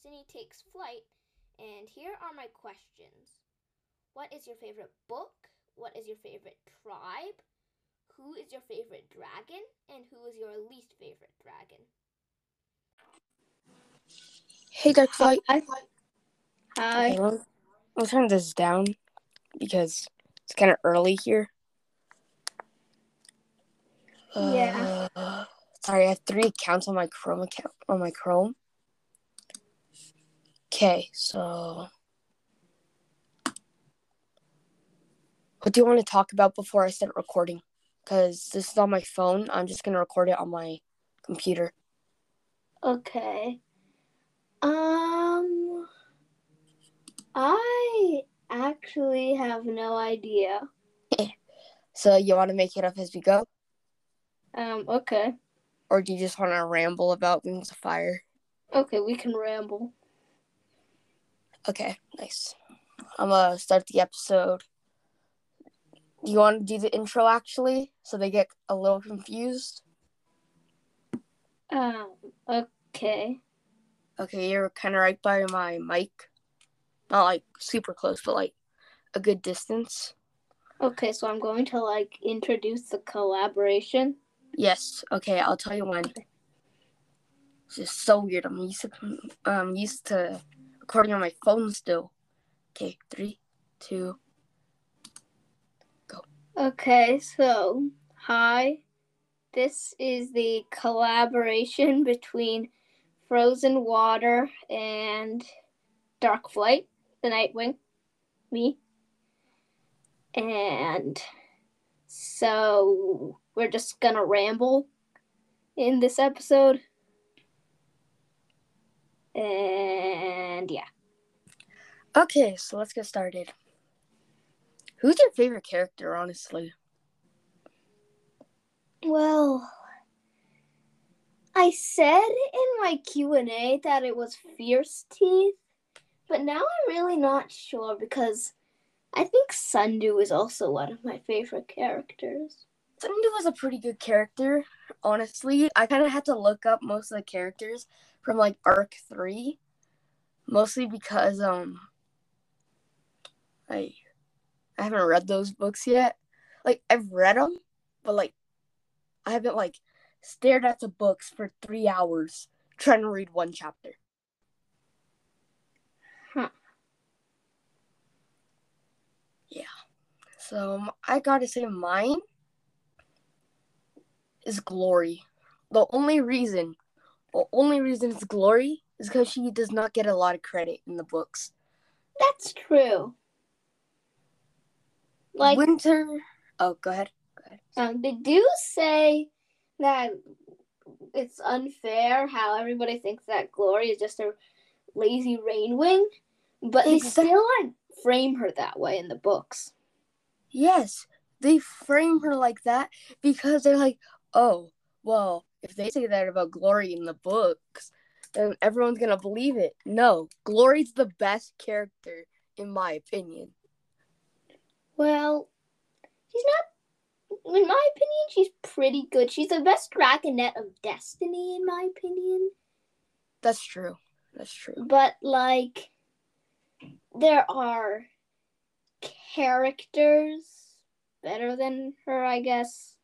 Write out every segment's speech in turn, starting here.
Destiny takes flight, and here are my questions. What is your favorite book? What is your favorite tribe? Who is your favorite dragon? And who is your least favorite dragon? Hey, Darkflight. Hi. Hi. Okay, I'll turn this down because it's kind of early here. Yeah. Uh, sorry, I have three accounts on my Chrome account on my Chrome. Okay, so what do you want to talk about before I start recording? Because this is on my phone. I'm just gonna record it on my computer. Okay. Um, I actually have no idea. So you want to make it up as we go, Um, okay. or do you just want to ramble about Wings of Fire? Okay, we can ramble. Okay, nice. I'm gonna start the episode. Do you want to do the intro actually, so they get a little confused? Um, okay. Okay, you're kind of right by my mic, not like super close, but like a good distance. Okay, so I'm going to like introduce the collaboration. Yes. Okay, I'll tell you when. It's just so weird. I'm used to um used to recording on my phone still. Okay, three, two. go. Okay, so hi. This is the collaboration between Frozen Water and Dark Flight, the Nightwing, me. And so we're just gonna ramble in this episode. And yeah. Okay, so let's get started. Who's your favorite character, honestly? Well, I said in my Q&A that it was Fierceteeth, but now I'm really not sure because I think Sundew is also one of my favorite characters. Sundew was a pretty good character, honestly. I kind of had to look up most of the characters from like arc 3 mostly because um I I haven't read those books yet. Like I've read them, but like I haven't like stared at the books for 3 hours trying to read one chapter. Huh. Yeah. So I got to say mine is Glory. The only reason only reason it's Glory is because she does not get a lot of credit in the books. That's true. Like Winter. Oh, go ahead. Go ahead. um, they do say that it's unfair how everybody thinks that Glory is just a lazy rain wing, but they still like frame her that way in the books. Yes, they frame her like that because they're like, oh, well, if they say that about Glory in the books, then everyone's gonna believe it. No, Glory's the best character in my opinion. Well, she's not. In my opinion, she's pretty good. She's the best dragonette of Destiny, in my opinion. That's true. That's true. But like, there are characters better than her, I guess.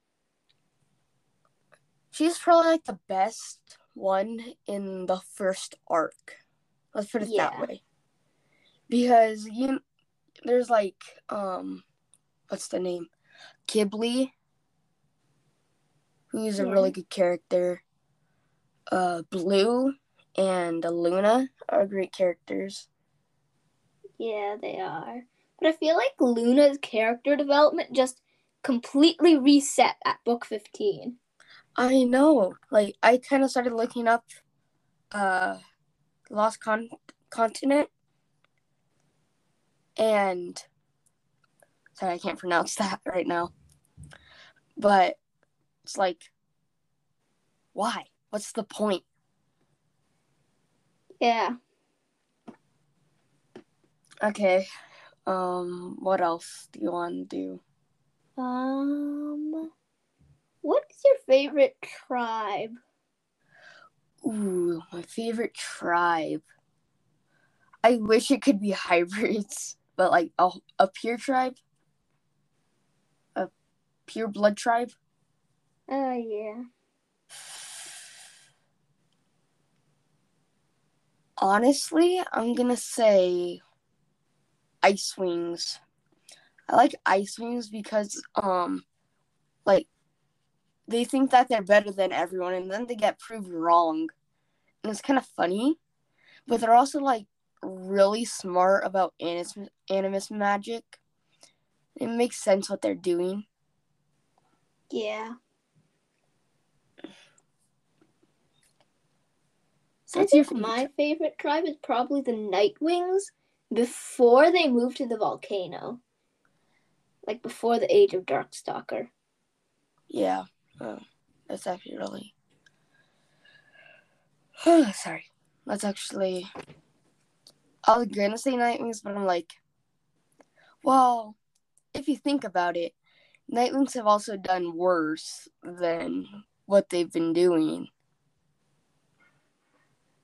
She's probably like the best one in the first arc. Let's put it Yeah. that way. Because you there's like um what's the name? Qibli who's a really good character. Uh Blue and Luna are great characters. Yeah, they are. But I feel like Luna's character development just completely reset at book 15. I know. Like I kind of started looking up uh Lost Con- Continent and sorry, I can't pronounce that right now. But it's like why? What's the point? Yeah. Okay. Um what else do you want to do? Um, what is your favorite tribe? Ooh, my favorite tribe. I wish it could be hybrids, but like a, a pure tribe, a pure blood tribe. Oh yeah. Honestly, I'm gonna say ice wings. I like ice wings because um like they think that they're better than everyone and then they get proved wrong. And it's kind of funny, but they're also like really smart about animus, animus magic. It makes sense what they're doing. Yeah. I your think my favorite tribe is probably the Nightwings before they moved to the volcano. Like before the age of Darkstalker. Yeah, oh, that's actually really. Sorry, that's actually. I was gonna say Nightwings, but I'm like, well, if you think about it, Nightwings have also done worse than what they've been doing.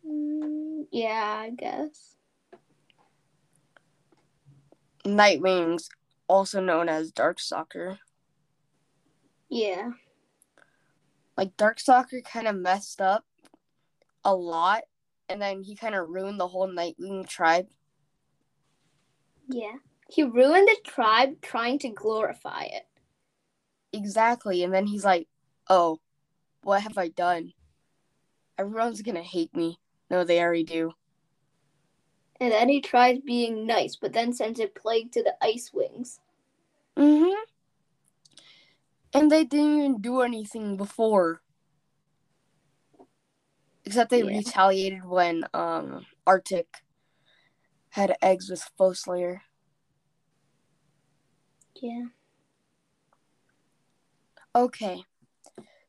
Mm, yeah, I guess. Nightwings, also known as Darkstalker, Yeah. Like Darkstalker kind of messed up a lot, and then he kind of ruined the whole Nightwing tribe. Yeah. He ruined the tribe trying to glorify it. Exactly. And then he's like, oh, what have I done? Everyone's to hate me. No, they already do. And then he tries being nice, but then sends a plague to the Ice Wings. Hmm. And they didn't even do anything before. Except they Yeah. retaliated when um Arctic had eggs with Foeslayer. Yeah. Okay.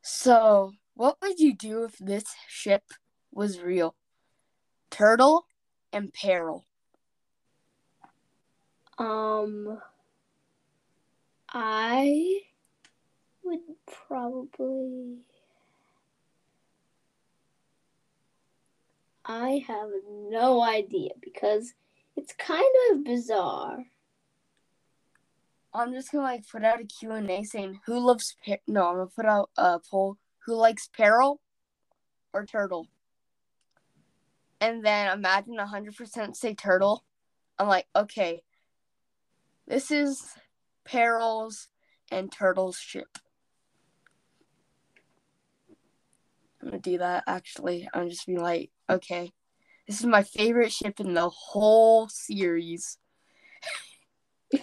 So, what would you do if this ship was real? Turtle and Peril. Um, I would probably. I have no idea because it's kind of bizarre. I'm just gonna like put out a Q&A saying who loves per- no, I'm gonna put out a poll who likes Peril or Turtle. And then imagine 100% say Turtle. I'm like, okay, this is Peril's and Turtle's ship. I'm gonna do that actually. I'm just being like, okay, this is my favorite ship in the whole series.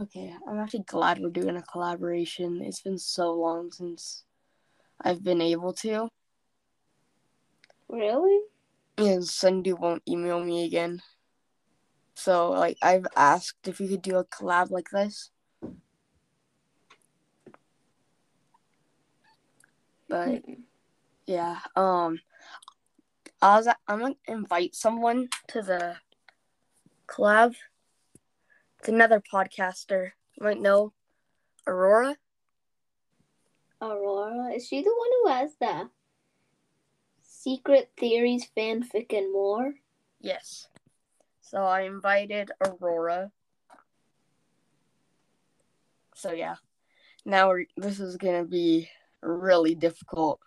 Okay, I'm actually glad we're doing a collaboration. It's been so long since I've been able to. Really? And Sunday won't email me again. So, like, I've asked if we could do a collab like this. But yeah, um, I was I'm gonna invite someone to the collab. It's another podcaster. You might know Aurora. Aurora is she the one who has the secret theories, fanfic, and more? Yes. So I invited Aurora. So yeah, now we're, this is gonna be really difficult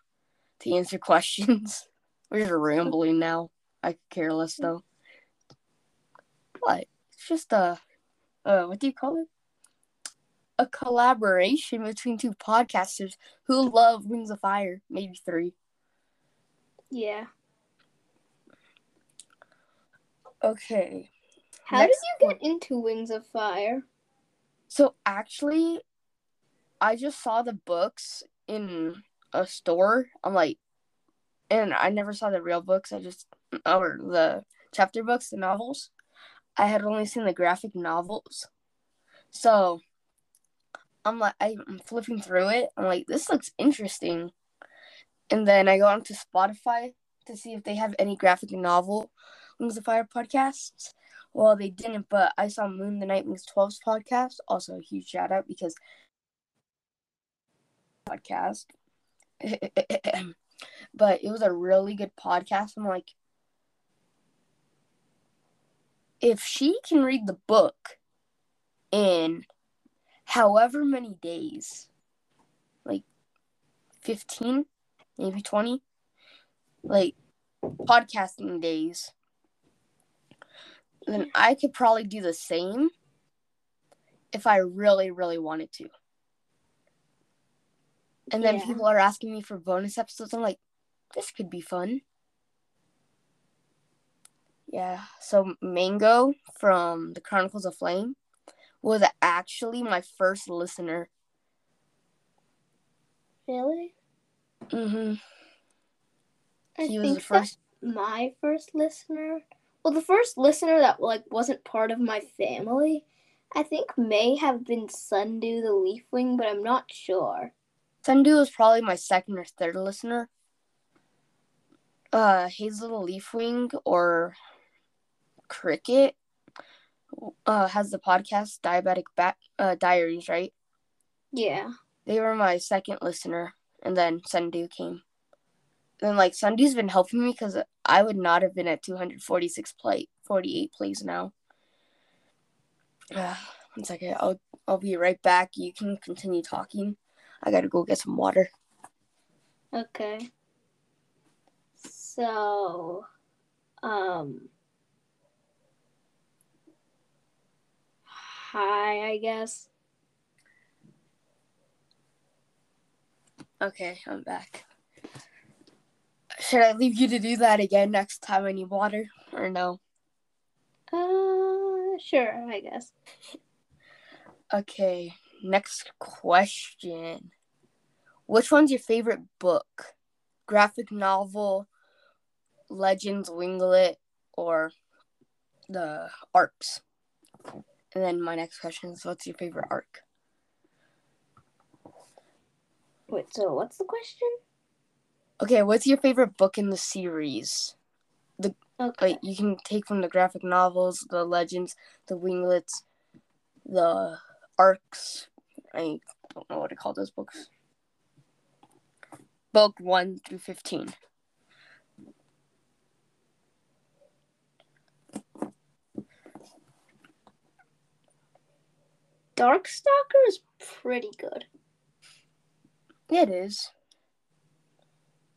to answer questions. we're just rambling now. I could care less though. But it's just a, uh, what do you call it? A collaboration between two podcasters who love Wings of Fire. Maybe three. Yeah. Okay. How Next did you get into Wings of Fire? So actually, I just saw the books in a store. I'm like, and I never saw the real books. I just or the chapter books, the novels. I had only seen the graphic novels. So I'm like, I'm flipping through it. I'm like, this looks interesting. And then I go onto Spotify to see if they have any graphic novel Wings of Fire podcasts. Well, they didn't, but I saw Moon the Night Wings 12's podcast. Also, a huge shout out because podcast. but it was a really good podcast. I'm like, if she can read the book in however many days, like 15, maybe 20, like podcasting days, then I could probably do the same if I really, really wanted to. And then Yeah. people are asking me for bonus episodes. I'm like, this could be fun. Yeah. So Mango from the Chronicles of Flame was actually my first listener. Really? Mm-hmm. I He was think the first. my first listener. Well, the first listener that like wasn't part of my family, I think may have been Sundew the Leafwing, but I'm not sure. Sundew was probably my second or third listener. Uh, Hazel the Leafwing or Cricket uh, has the podcast Diabetic Bat uh, Diaries, right? Yeah. They were my second listener, and then Sundew came. And like Sundew's been helping me because I would not have been at 246 play, 48 plays now. Uh, one second, I'll I'll be right back. You can continue talking. I gotta go get some water. Okay. So, um, hi, I guess. Okay, I'm back. Should I leave you to do that again next time I need water, or no? Uh, sure, I guess. Okay, next question. Which one's your favorite book? Graphic novel, Legends Winglet, or the arcs? And then my next question is what's your favorite arc? Wait, so what's the question? Okay, what's your favorite book in the series? The Okay. Like you can take from the graphic novels, the legends, the winglets, the arcs. I don't know what to call those books. Book one through fifteen. Darkstalker is pretty good. It is.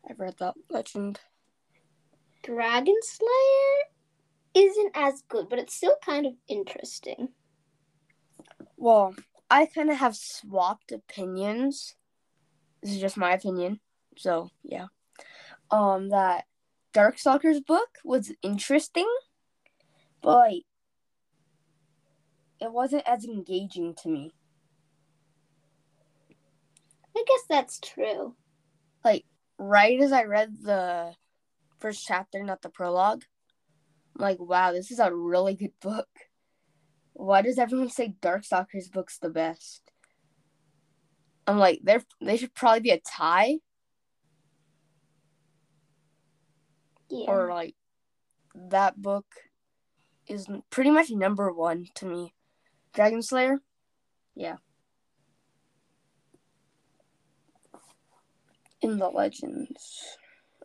I've read that legend. Dragon Slayer isn't as good, but it's still kind of interesting. Well, I kind of have swapped opinions. This is just my opinion. So, yeah. Um that Darkstalker's book was interesting, but like, it wasn't as engaging to me. I guess that's true. Like, right as I read the first chapter, not the prologue, I'm like, wow, this is a really good book. Why does everyone say Darkstalker's book's the best? I'm like, they they should probably be a tie Yeah. or like that book is pretty much number one to me. Dragon Slayer, yeah. In the legends,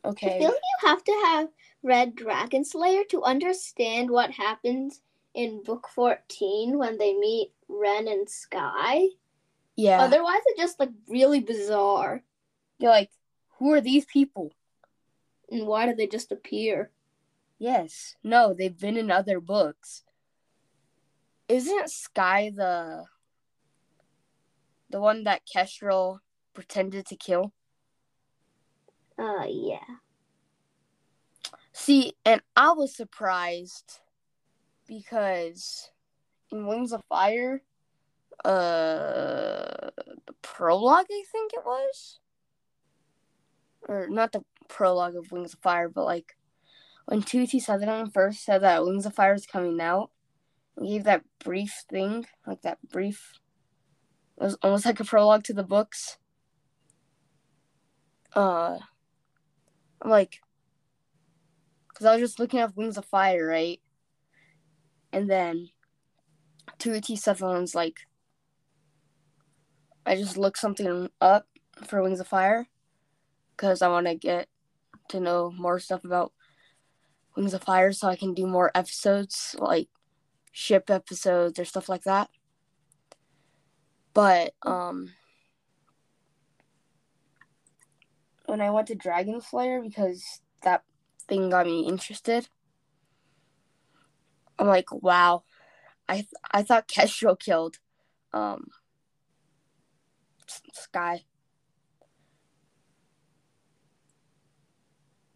I okay. feel like you have to have read Dragon Slayer to understand what happens in book 14 when they meet Ren and Sky. Yeah, Otherwise, it's just like really bizarre. you're like, who are these people? And why do they just appear? Yes, no, they've been in other books. Isn't Sky the the one that Kestrel pretended to kill? Uh, yeah. See, and I was surprised because in Wings of Fire, uh, the prologue, I think it was, or not the prologue of Wings of Fire, but like when Tui T. Sutherland first said that Wings of Fire is coming out, gave that brief thing, like that brief, it was almost like a prologue to the books. Uh, I'm like, because I was just looking at Wings of Fire, right? And then Tui T. Sutherland's like, I just looked something up for Wings of Fire because I want to get to know more stuff about Wings of Fire so I can do more episodes like ship episodes or stuff like that. But um when I went to Dragon Slayer because that thing got me interested. I'm like, wow. I th- I thought Kestrel killed um Sky.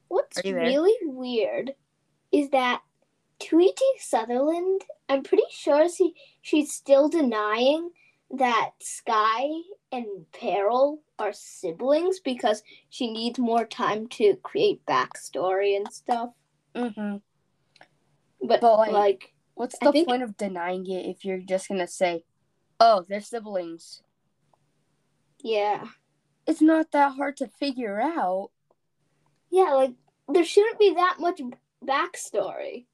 What's Are you there? really weird is that Tui T. Sutherland, I'm pretty sure she, she's still denying that Sky and Peril are siblings because she needs more time to create backstory and stuff. Mm-hmm. But, But, like- like, What's the think- point of denying it if you're just gonna say, "Oh, they're siblings"? yeah. It's not that hard to figure out. Yeah, like, there shouldn't be that much backstory.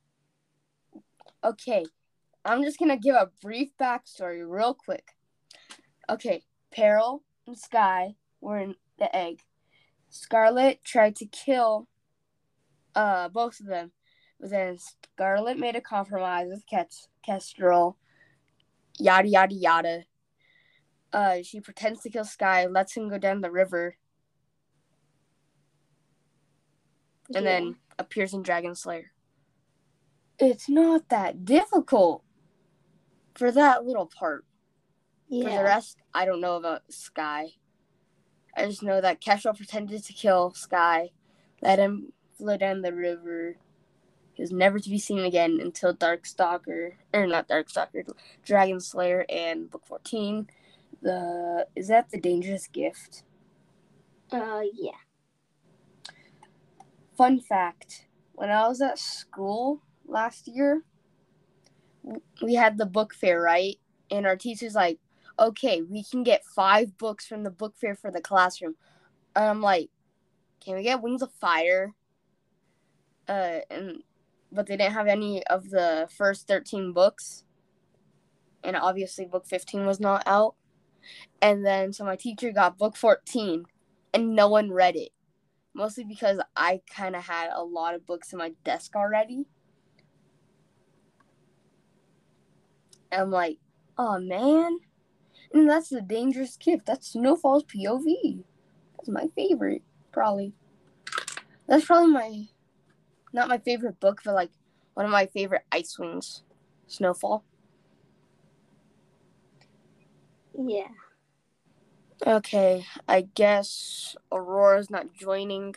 Okay, I'm just gonna give a brief backstory real quick. Okay, Peril and Sky were in the egg. Scarlet tried to kill uh both of them, then Scarlet made a compromise with Kestrel. Yada yada yada. Uh, she pretends to kill Sky, lets him go down the river, and Yeah. then appears in Dragon Slayer. It's not that difficult for that little part. For the rest, I don't know about Sky. I just know that Kestrel pretended to kill Sky, let him flow down the river. Was never to be seen again until Darkstalker, or not Darkstalker, Dragon Slayer and Book 14. The is that the dangerous gift? Uh, yeah. Fun fact: When I was at school last year, we had the book fair, right? And our teacher's like, "Okay, we can get five books from the book fair for the classroom." And I'm like, "Can we get Wings of Fire?" Uh, and but they didn't have any of the first thirteen books, and obviously book fifteen was not out. And then so my teacher got book fourteen, and no one read it mostly because I kind of had a lot of books in my desk already. And I'm like, oh man. And that's the dangerous gift. That's Snowfall's POV. That's my favorite, probably. That's probably my, not my favorite book, but like one of my favorite Ice Wings, Snowfall. Yeah. Okay, I guess Aurora's not joining.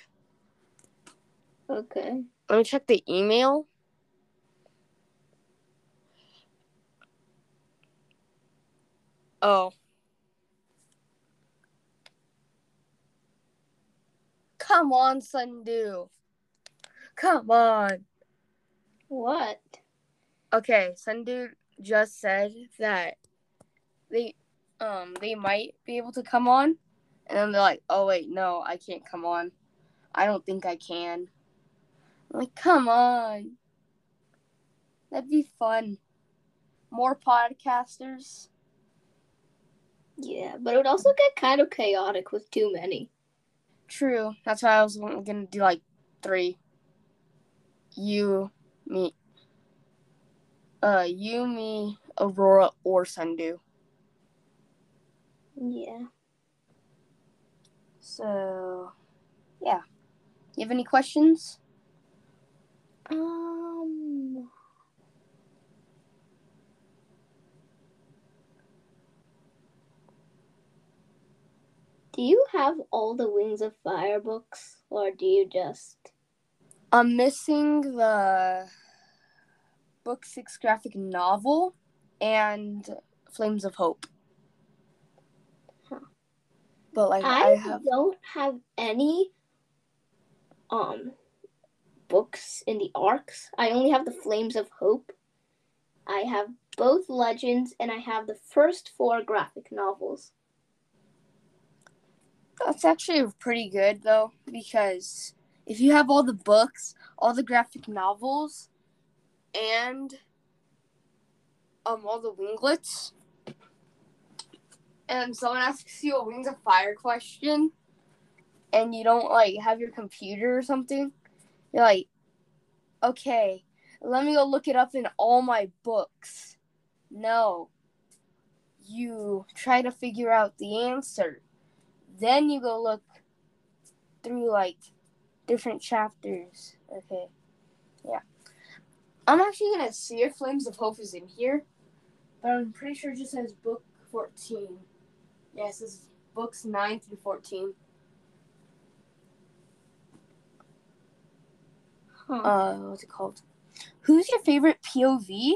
Okay. Let me check the email. Oh. Come on, Sundew. Come on. What? Okay, Sundew just said that they um they might be able to come on and then they're like, "Oh wait, no, I can't come on. I don't think I can." I'm like, "Come on." That'd be fun. More podcasters. Yeah, but it would also get kind of chaotic with too many. True. That's why I was gonna do like three. You, me. Uh, you, me, Aurora, or Sundew. Yeah. So, yeah. You have any questions? Um. Do you have all the Wings of Fire books, or do you just? I'm missing the book six graphic novel and Flames of Hope. Huh. But like I, I have don't have any um books in the arcs. I only have the Flames of Hope. I have both legends, and I have the first four graphic novels. That's actually pretty good though, because if you have all the books, all the graphic novels, and um all the winglets, and someone asks you a Wings of Fire question, and you don't like have your computer or something, you're like, okay, let me go look it up in all my books. No. You try to figure out the answer. Then you go look through like different chapters. Okay. Yeah. I'm actually gonna see if Flames of Hope is in here. But I'm pretty sure it just says book 14. Yes, this is books 9 through 14. Huh. uh what's it called? Who's your favorite POV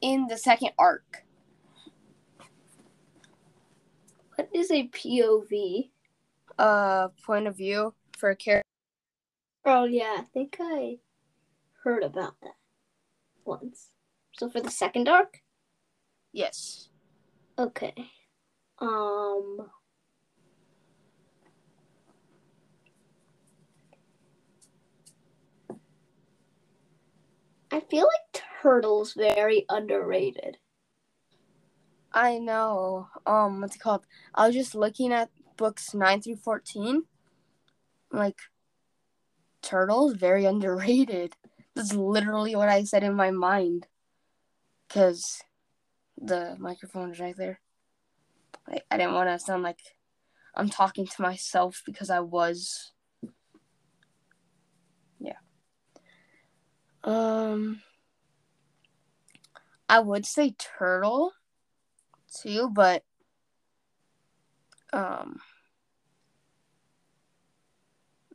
in the second arc? what is a POV? Uh point of view for a character. Oh yeah, I think I heard about that once. So for the second arc? Yes. Okay. Um I feel like Turtle's very underrated. I know. Um what's it called? I was just looking at books 9 through 14. Like Turtles very underrated. That's literally what I said in my mind. Cuz the microphone is right there. I, I didn't want to sound like I'm talking to myself because I was. Yeah. Um, I would say turtle too, but um,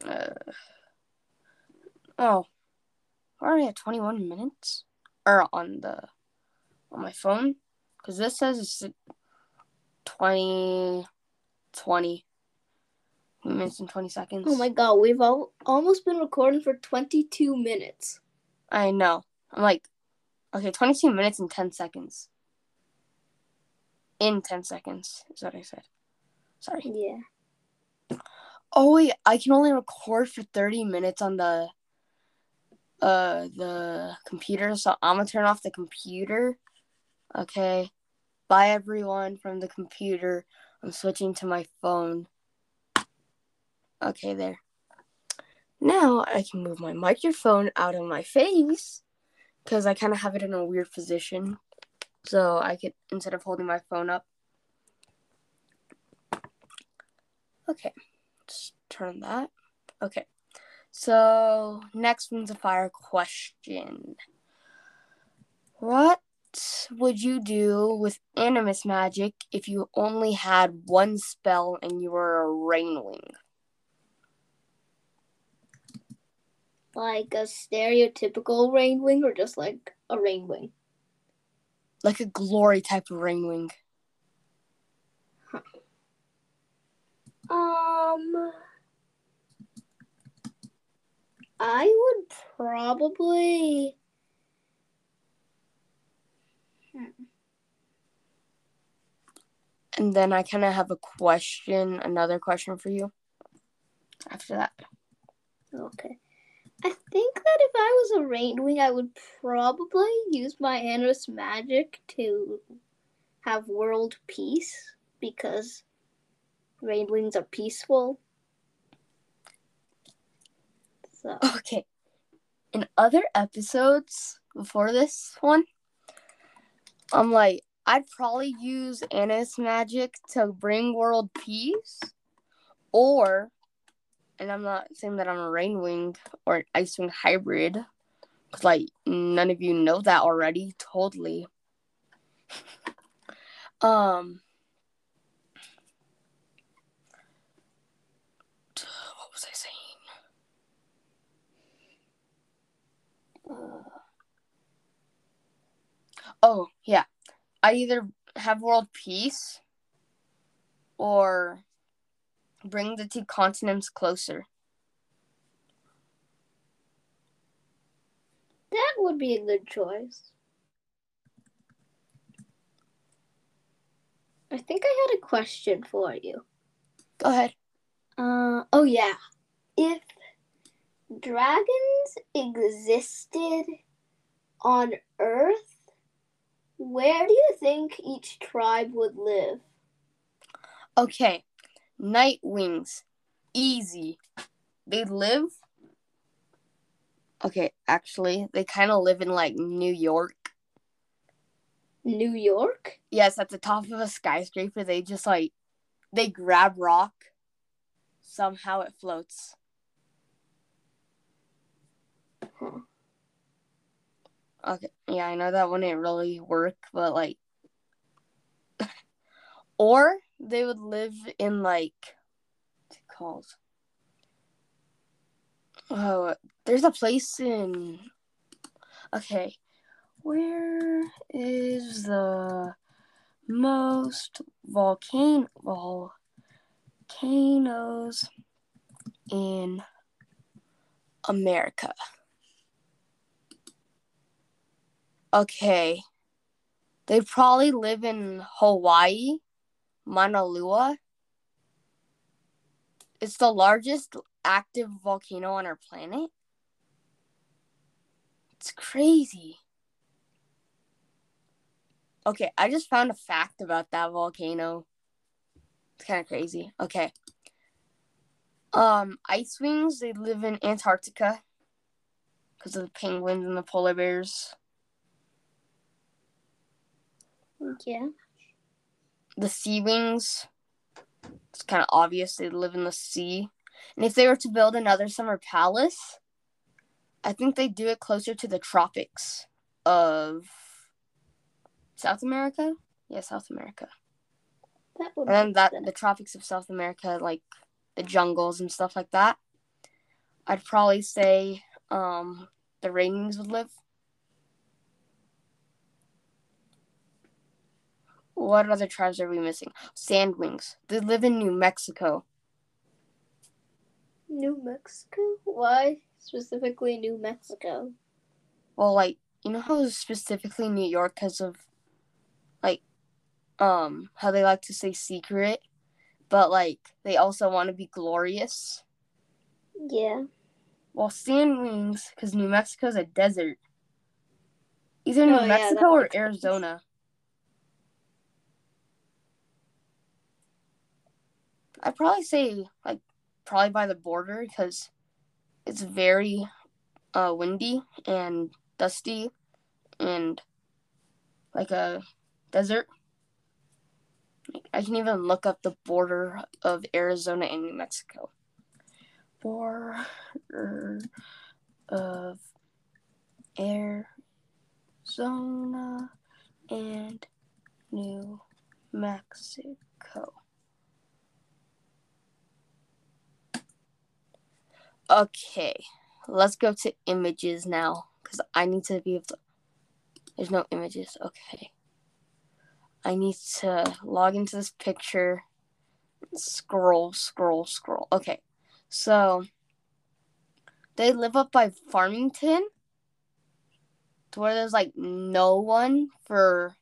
uh, oh, we're already at 21 minutes, or on the on my phone, because this says it's 20, 20 minutes and 20 seconds. Oh my god, we've al- almost been recording for 22 minutes. I know. I'm like, okay, 22 minutes and 10 seconds. In 10 seconds, is what I said. Sorry. Yeah. Oh, wait, I can only record for 30 minutes on the uh the computer. So i'm gonna turn off the computer okay? Bye everyone from the computer. I'm switching to my phone. Okay there. Now i can move my microphone out of my face because i kind of have it in a weird position. So i could instead of holding my phone up okay let's turn that. Okay so, next one's a fire question. What would you do with animus magic if you only had one spell and you were a rainwing? Like a stereotypical rain wing or just like a rain wing? Like a glory type of rainwing. Um I would probably hmm. And then I kind of have a question, another question for you after that. Okay. I think that if I was a rain wing, I would probably use my Animus magic to have world peace because rain wings are peaceful. So Okay. In other episodes before this one, I'm like, I'd probably use animus magic to bring world peace, or, and I'm not saying that I'm a Rainwing or an Icewing hybrid, because like none of you know that already. Totally. um. What was I saying? Oh, yeah. I either have world peace or bring the two continents closer. that would be a good choice. I think I had a question for you. Go ahead. Uh oh yeah. If dragons existed on Earth, where do you think each tribe would live? Okay. Night wings. Easy. They live Okay, actually, they kind of live in like New York. New York? Yes, at the top of a skyscraper, they just like they grab rock. Somehow it floats. Huh. Okay, yeah, I know that wouldn't really work, but like, or they would live in like, what's it called? Oh, there's a place in. Okay, where is the most volcano volcanoes in America? Okay. They probably live in Hawaii, Mauna Loa. It's the largest active volcano on our planet. It's crazy. Okay, I just found a fact about that volcano. It's kind of crazy. Okay. Um, ice wings, they live in Antarctica because of the penguins and the polar bears. Yeah. the sea wings it's kind of obvious they live in the sea. And if they were to build another summer palace i think they'd do it closer to the tropics of south america. Yeah south america. That would and then that sense. the tropics of south america like the jungles and stuff like that. I'd probably say um the ravens would live what other tribes are we missing sandwings they live in new mexico New Mexico? Why specifically New Mexico? Well, like you know how specifically New York because of like um how they like to say secret, but like they also want to be glorious. Yeah. Well, sandwings because New Mexico's a desert. Either New Oh, yeah, Mexico or makes sense. Arizona. I'd probably say like probably by the border because it's very uh, windy and dusty and like a desert. I can even look up the border of Arizona and New Mexico. Border of Arizona and New Mexico. Okay, let's go to images now because I need to be able to. There's no images. Okay. I need to log into this picture. Scroll, scroll, scroll. Okay. So they live up by Farmington to where there's like no one for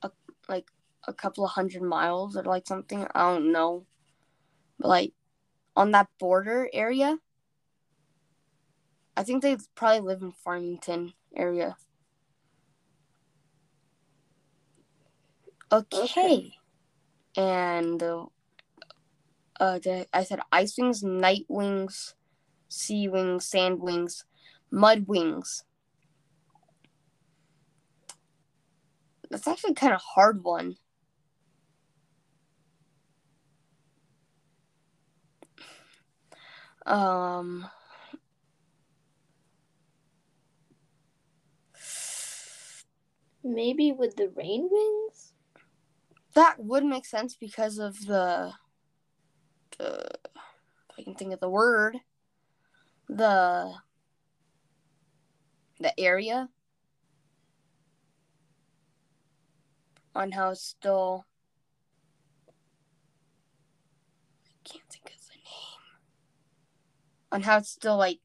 a, like a couple of hundred miles or like something. I don't know. But like on that border area, I think they probably live in Farmington area. Okay. Okay. And uh, uh, the, I said ice wings, night wings, sea wings, sand wings, mud wings. That's actually kind of hard one. Um, Maybe with the rain wings? that would make sense because of the, the if I can think of the word, the the area on how it's still I can't think of the name on how it's still like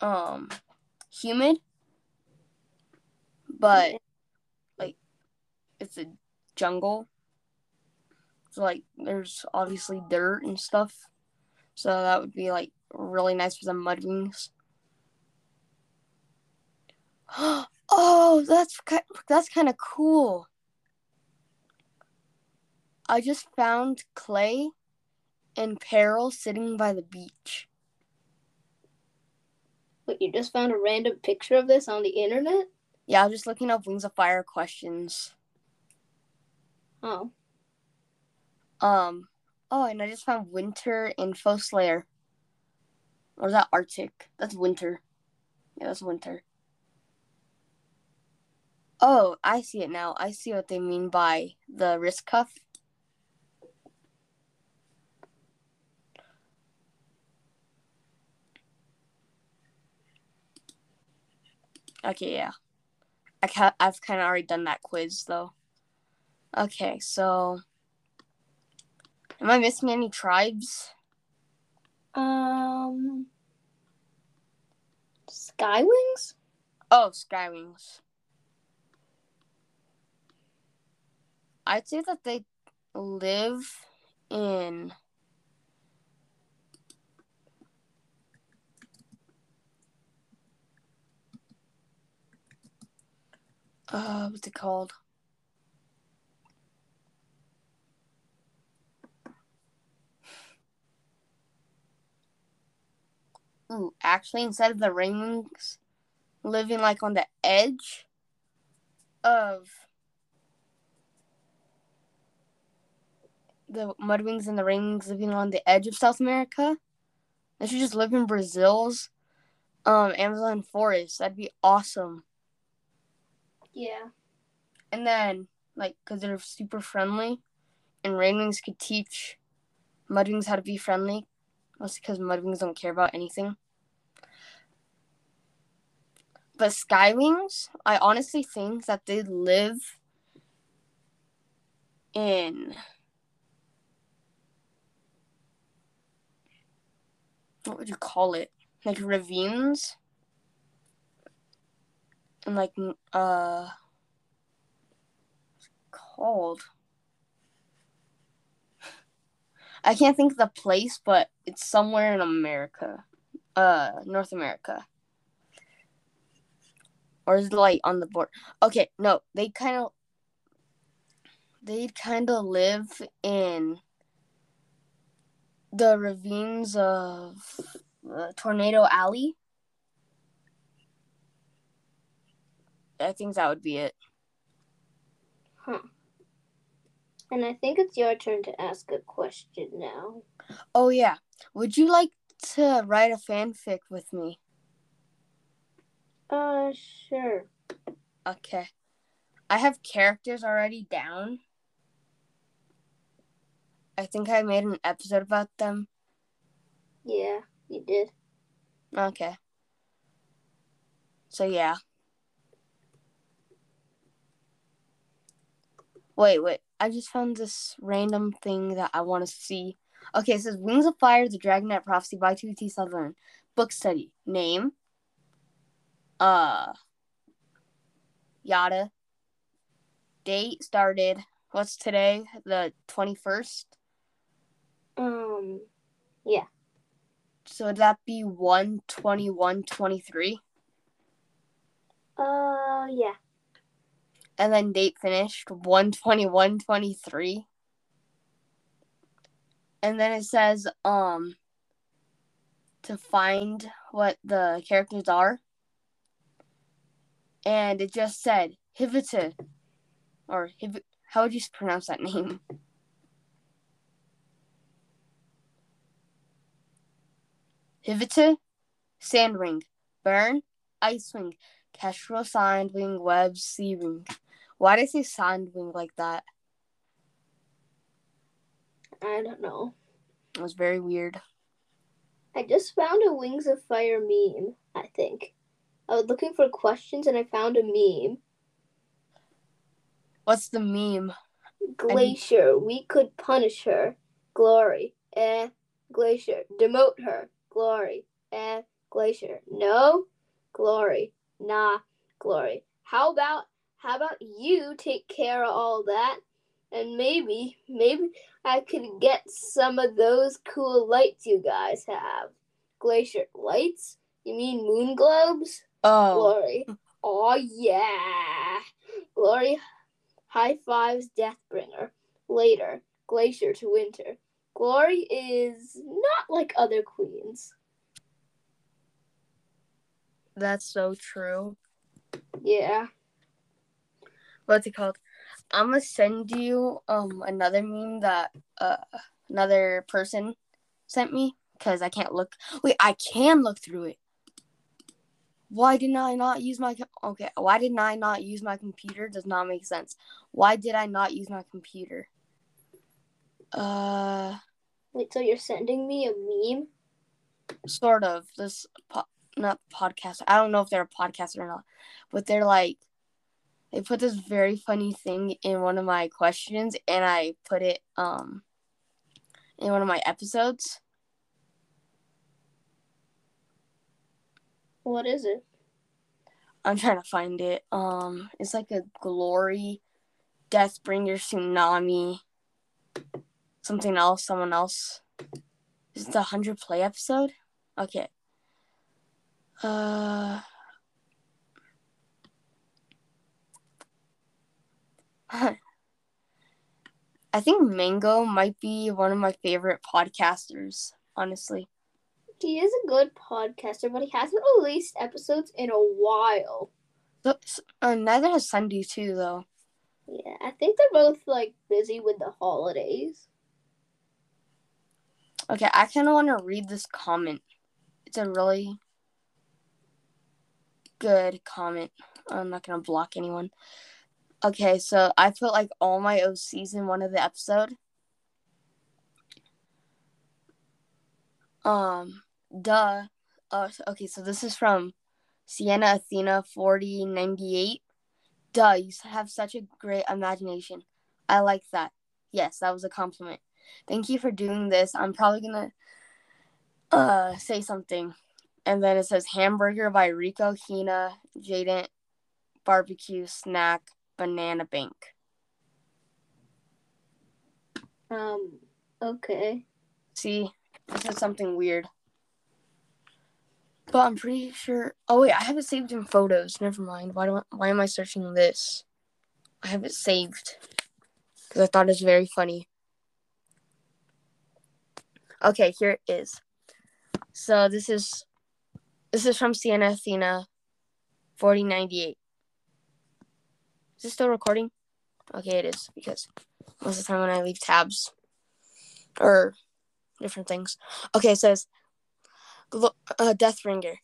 um humid. But like it's a jungle. So like there's obviously dirt and stuff. So that would be like really nice for the mud wings oh that's that's kind of cool. I just found clay and peril sitting by the beach Wait, you just found a random picture of this on the internet? Yeah, I was just looking up Wings of Fire questions. Oh. Um. Oh, and I just found Winter Info Slayer. Or is that Arctic? That's Winter. Yeah, that's Winter. Oh, I see it now. I see what they mean by the wrist cuff. Okay, yeah. I ca- I've kind of already done that quiz though. Okay, so am I missing any tribes? Um. Skywings? Oh, Skywings. I'd say that they live in uh what's it called? Ooh, actually instead of the rings living like on the edge of the mudwings and the rings living on the edge of South America. They should just live in Brazil's um Amazon forest. That'd be awesome. Yeah. And then like because they're super friendly, and rainwings could teach mudwings how to be friendly. Mostly because mudwings don't care about anything. But skywings, I honestly think that they live in what would you call it? Like ravines and like uh called I can't think of the place, but it's somewhere in America. Uh North America. Or is it like on the board? Okay, no, they kind of they kind of live in the ravines of uh, Tornado Alley. I think that would be it. Huh. And I think it's your turn to ask a question now. Oh yeah, would you like to write a fanfic with me? Uh, sure. Okay. I have characters already down. I think I made an episode about them. Yeah, you did. Okay. So yeah. Wait, wait. I just found this random thing that I want to see. Okay, it says Wings of Fire, The Dragonet Prophecy by T. Sutherland. Book study. Name. Uh. Yada. Date started. What's today? The 21st? Um, Yeah. So would that be 12123? uh, yeah. And then date finished 121.23 and then it says um to find what the characters are. And it just said Hivita or Hiv- how would you pronounce that name? Hivita Sandwing Burn Ice Icewing Kestrel Sandwing Web Seawing why did he sound like that? I don't know. It was very weird. I just found a Wings of Fire meme, I think. I was looking for questions and I found a meme. What's the meme? Glacier, we could punish her. Glory. Eh. Glacier. Demote her. Glory. Eh. Glacier. No. Glory. Nah. Glory. How about how about you take care of all that? And maybe, maybe I could get some of those cool lights you guys have. Glacier lights? You mean moon globes? Oh, Glory. Oh yeah. Glory high fives Deathbringer. Later. Glacier to Winter. Glory is not like other queens. That's so true. Yeah. What's it called? I'm gonna send you um another meme that uh another person sent me because I can't look. Wait, I can look through it. Why didn't I not use my okay? Why didn't I not use my computer? Does not make sense. Why did I not use my computer? Uh, Wait, so you're sending me a meme? sort of. This po- not podcast. I don't know if they're a podcast or not, but they're like they put this very funny thing in one of my questions, and I put it um in one of my episodes. What is it? I'm trying to find it. Um, it's like a glory, Deathbringer tsunami, something else, someone else. Is it the hundred play episode? Okay. Uh. I think Mango might be one of my favorite podcasters, honestly. He is a good podcaster, but he hasn't released episodes in a while. So, uh, neither has Sunday too, though. Yeah, I think they're both like busy with the holidays. Okay, I kind of want to read this comment. It's a really good comment. I'm not gonna block anyone. Okay, so I put like all my OCs in one of the episode. Um, duh. Uh, okay, so this is from Sienna Athena forty ninety eight. Duh, you have such a great imagination. I like that. Yes, that was a compliment. Thank you for doing this. I'm probably gonna uh say something. And then it says hamburger by Rico Hina, Jaden, barbecue snack, banana bank. Um, okay. See, this is something weird. But I'm pretty sure. Oh wait, I have it saved in photos. Never mind. Why do I, why am I searching this? I have it saved because I thought it was very funny. Okay, here it is. So this is this is from Sienna Athena, forty ninety eight. Is this still recording? Okay, it is because most of the time when I leave tabs or different things. Okay, it says uh, Deathbringer.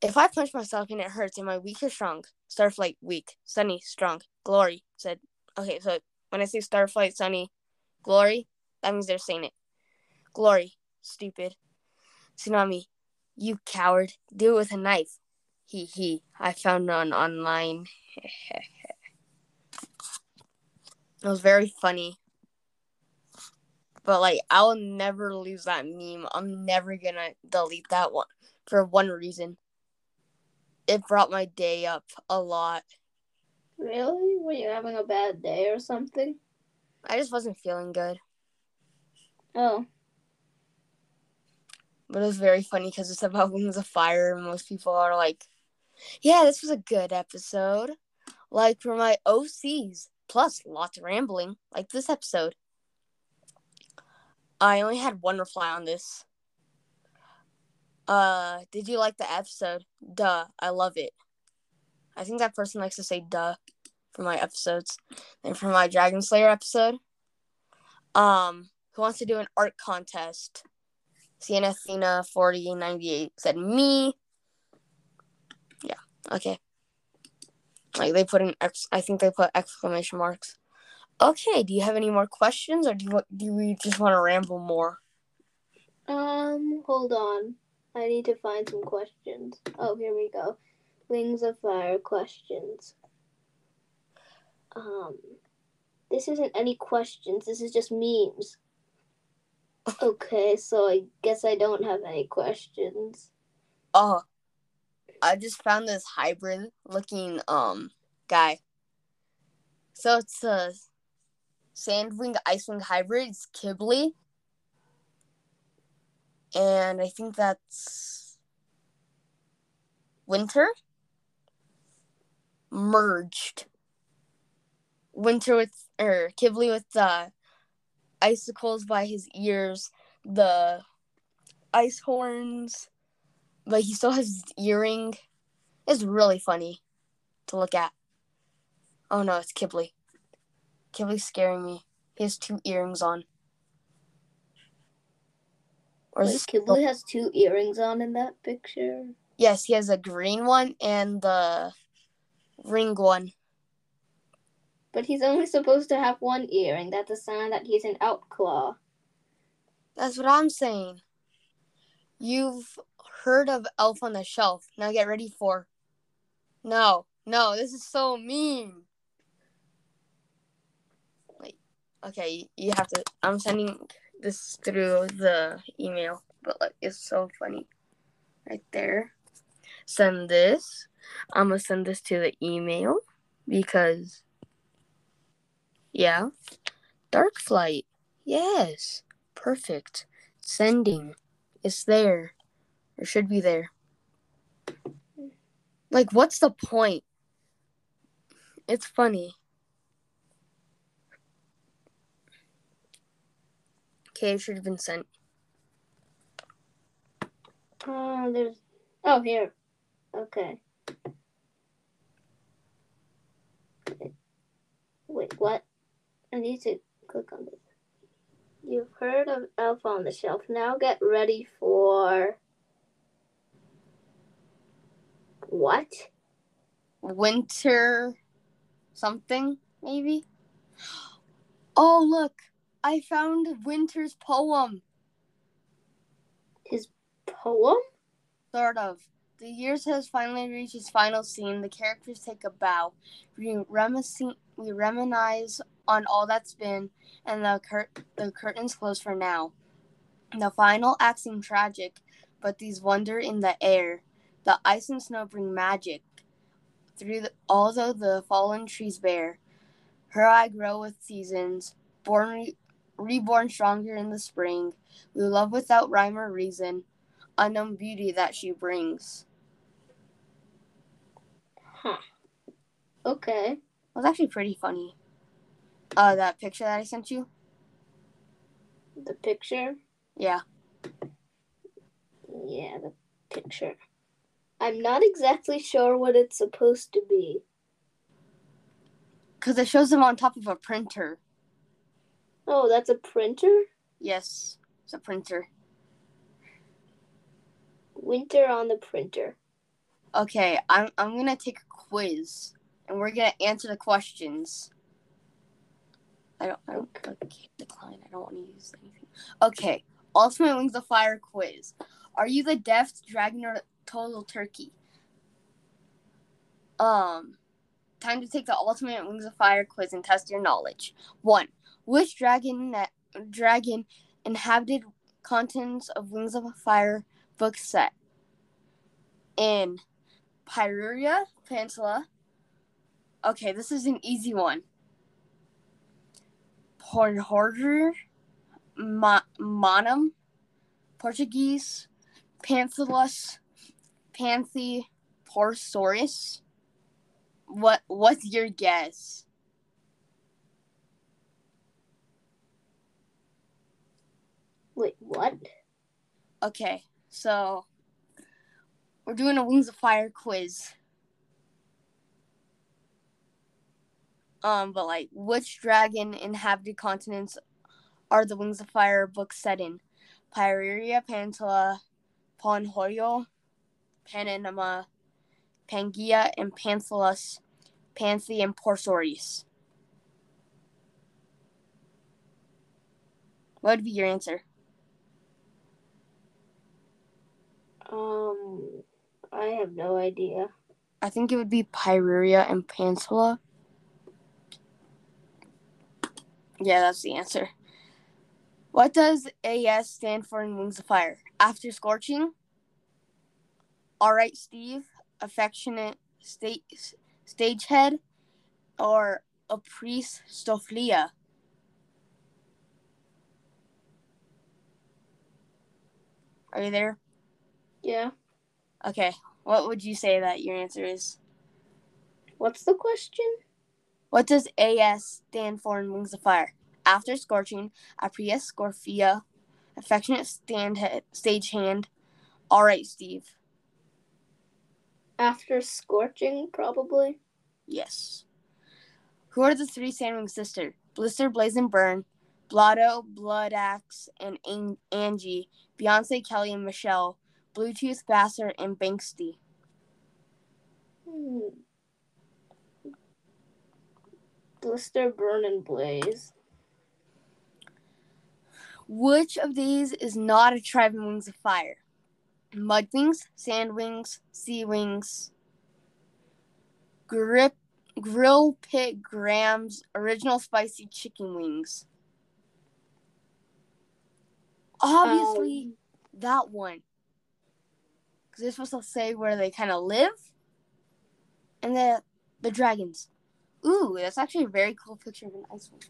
If I punch myself and it hurts, am I weak or strong? Starflight, weak. Sunny, strong. Glory said, okay, so when I say Starflight, Sunny, Glory, that means they're saying it. Glory, stupid. Tsunami, you coward. Do it with a knife. He he. I found one online. it was very funny. But like I'll never lose that meme. I'm never gonna delete that one for one reason. It brought my day up a lot. Really? Were you having a bad day or something? I just wasn't feeling good. Oh, But it was very funny because it's about Wings of Fire, and most people are like, "Yeah, this was a good episode." Like for my OCs, plus lots of rambling, like this episode. I only had one reply on this. Uh, did you like the episode? Duh, I love it. I think that person likes to say "duh" for my episodes. And for my Dragon Slayer episode, um, who wants to do an art contest? Sienna Athena 4098 said me. Yeah, okay. Like they put an ex I think they put exclamation marks. Okay, do you have any more questions or do you, do we just want to ramble more? um, hold on. I need to find some questions. Oh, here we go. Wings of Fire questions. Um, this isn't any questions. This is just memes. Okay, so I guess I don't have any questions. Oh, I just found this hybrid looking um guy. So it's a Sandwing Icewing hybrid. It's Qibli. And I think that's Winter merged. Winter with or Qibli with the icicles by his ears, the ice horns, but he still has his earring. It's really funny to look at. Oh no, it's Qibli. Qibli's scaring me. He has two earrings on. Or is Wait, this Qibli has two earrings on in that picture. Yes, he has a green one and the ring one. But he's only supposed to have one earring. That's a sign that he's an outclaw. That's what I'm saying. You've heard of Elf on the Shelf. Now get ready for. No, no, this is so mean. Wait, okay, you have to. I'm sending this through the email, but like, it's so funny. Right there. Send this. I'm gonna send this to the email because. Yeah. Dark Flight. Yes. Perfect. Sending. It's there. Or should be there. Like, what's the point? It's funny. Okay, it should have been sent. Oh, there's. Oh, here. Okay. Wait, what? I need to click on this. You've heard of Elf on the Shelf. Now get ready for. What? Winter something, maybe? Oh, look. I found Winter's poem. His poem? Sort of. The years has finally reached its final scene. The characters take a bow. We, reminisce, we reminisce on all that's been, and the, cur- the curtains close for now. The final act seems tragic, but these wonder in the air. The ice and snow bring magic. Through the, although the fallen trees bare, her eye grow with seasons, born re- reborn stronger in the spring. We love without rhyme or reason, unknown beauty that she brings. Huh. Okay. It was actually pretty funny. Uh, that picture that I sent you. The picture? Yeah. Yeah, the picture. I'm not exactly sure what it's supposed to be. Because it shows them on top of a printer. Oh, that's a printer? Yes, it's a printer. Winter on the printer. Okay, I'm I'm gonna take a quiz, and we're gonna answer the questions. I don't. I don't. Okay, decline. I don't want to use anything. Okay, Ultimate Wings of Fire quiz. Are you the Death Dragon or Total Turkey? Um, time to take the Ultimate Wings of Fire quiz and test your knowledge. One. Which dragon that dragon inhabited contents of Wings of Fire book set? In Pyruria Peninsula. Okay, this is an easy one. Porhorder, Ma- Monum, Portuguese, Panthelus, Panthy, Porsaurus. What what's your guess? Wait, what? Okay, so we're doing a Wings of Fire quiz. Um, but like, which dragon inhabited continents are the Wings of Fire books set in? Pyreria, Peninsula, Ponhoyo, Panama, Pangaea, and Panthelus, Panthy, and Porsaurus. What would be your answer? Um, I have no idea. I think it would be Pyrrhia and Peninsula. Yeah, that's the answer. What does AS stand for in Wings of Fire? After scorching? All right, Steve. Affectionate state stagehead, or a priest Stoflia? Are you there? Yeah. Okay. What would you say that your answer is? What's the question? What does AS stand for in Wings of Fire? After scorching, Apria Scorfia, affectionate stand head, stage hand. All right, Steve. After scorching, probably. Yes. Who are the three Sandwing sisters? Blister, Blaze, and Burn, Blotto, Blood Axe, and An- Angie, Beyonce, Kelly, and Michelle, Bluetooth, Basser, and Banksy. Hmm. Blister, burn, and blaze. Which of these is not a tribe in Wings of Fire? Mudwings, Sandwings, Sea Wings, Grip, Grill Pit Grams, Original Spicy Chicken Wings. Obviously, Um, that one. Because they're supposed to say where they kind of live. And the the dragons. Ooh, that's actually a very cool picture of an ice one.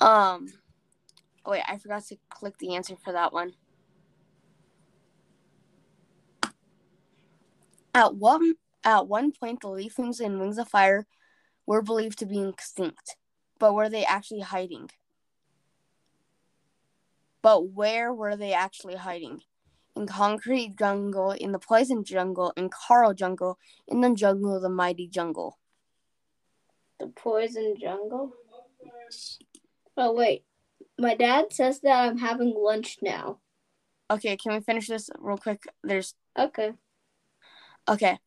Um, oh wait, I forgot to click the answer for that one. At one at one point, the Leafwings and Wings of Fire were believed to be extinct, but were they actually hiding? But where were they actually hiding? In concrete jungle, in the poison jungle, in coral jungle, in the jungle, the mighty jungle. The poison jungle. Oh wait, my dad says that I'm having lunch now. Okay, can we finish this real quick? There's Okay. okay.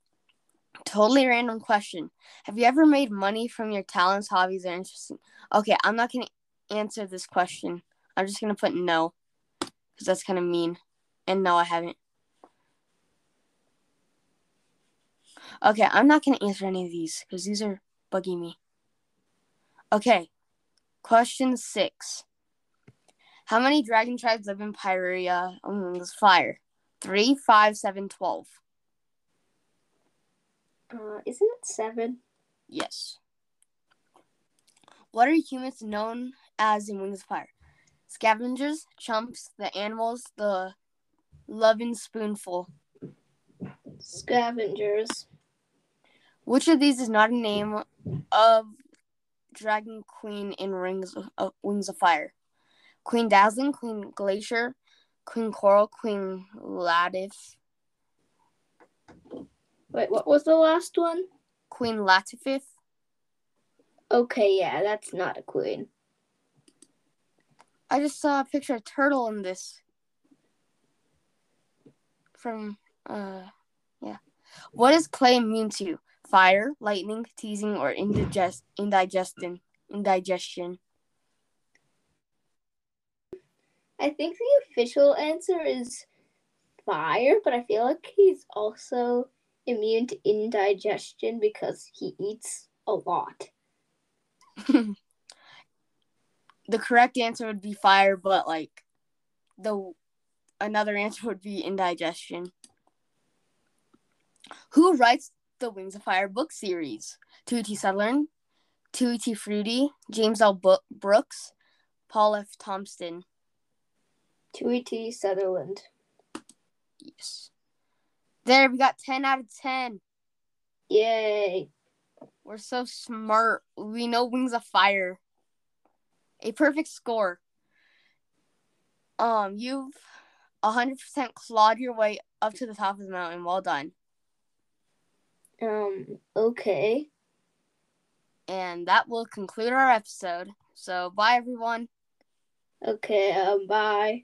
Totally random question. Have you ever made money from your talents, hobbies, or interests? Okay, I'm not gonna answer this question. I'm just gonna put no, because that's kind of mean. And no, I haven't. Okay, I'm not gonna answer any of these because these are bugging me. Okay, question six. How many dragon tribes live in Pyrrhia among this fire? Three, five, seven, twelve. Uh, isn't it seven? Yes. What are humans known as in Wings of Fire? Scavengers, chumps, the animals, the loving spoonful. Scavengers. Which of these is not a name of Dragon Queen in Rings of, uh, Wings of Fire? Queen Dazzling, Queen Glacier, Queen Coral, Queen Latif, Wait, what was the last one? Queen Latifith. Okay, yeah, that's not a queen. I just saw a picture of turtle in this. From uh yeah. What is clay immune to? You? Fire, lightning, teasing, or indigest indigestion indigestion. I think the official answer is fire, but I feel like he's also immune to indigestion because he eats a lot. the correct answer would be fire, but like the another answer would be indigestion. Who writes the Wings of Fire book series? Tui T. Sutherland, Tutti Fruity, James L. Brooks, Paul F. Thompson. Tui T. Sutherland. Yes. There, we got 10 out of 10. Yay. We're so smart. We know Wings of Fire. A perfect score. Um, you've 100% clawed your way up to the top of the mountain. Well done. Um, okay. And that will conclude our episode. So, bye, everyone. Okay, um, bye.